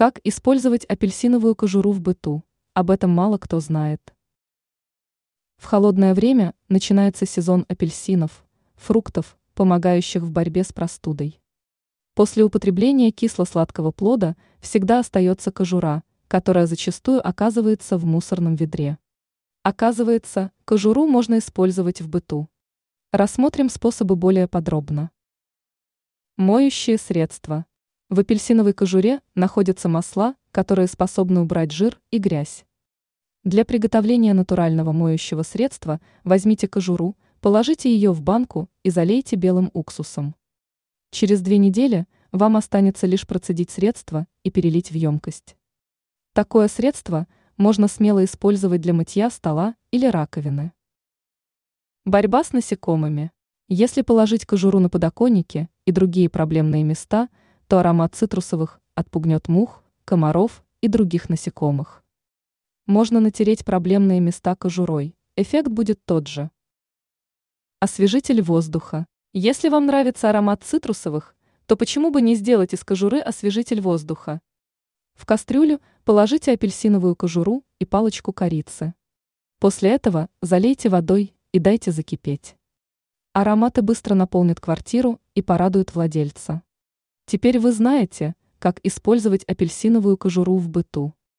Как использовать апельсиновую кожуру в быту? Об этом мало кто знает. В холодное время начинается сезон апельсинов, фруктов, помогающих в борьбе с простудой. После употребления кисло-сладкого плода всегда остается кожура, которая зачастую оказывается в мусорном ведре. Оказывается, кожуру можно использовать в быту. Рассмотрим способы более подробно. Моющие средства. В апельсиновой кожуре находятся масла, которые способны убрать жир и грязь. Для приготовления натурального моющего средства возьмите кожуру, положите ее в банку и залейте белым уксусом. Через две недели вам останется лишь процедить средство и перелить в емкость. Такое средство можно смело использовать для мытья стола или раковины. Борьба с насекомыми. Если положить кожуру на подоконнике и другие проблемные места – то аромат цитрусовых отпугнет мух, комаров и других насекомых. Можно натереть проблемные места кожурой, эффект будет тот же. Освежитель воздуха. Если вам нравится аромат цитрусовых, то почему бы не сделать из кожуры освежитель воздуха? В кастрюлю положите апельсиновую кожуру и палочку корицы. После этого залейте водой и дайте закипеть. Ароматы быстро наполнят квартиру и порадуют владельца. Теперь вы знаете, как использовать апельсиновую кожуру в быту.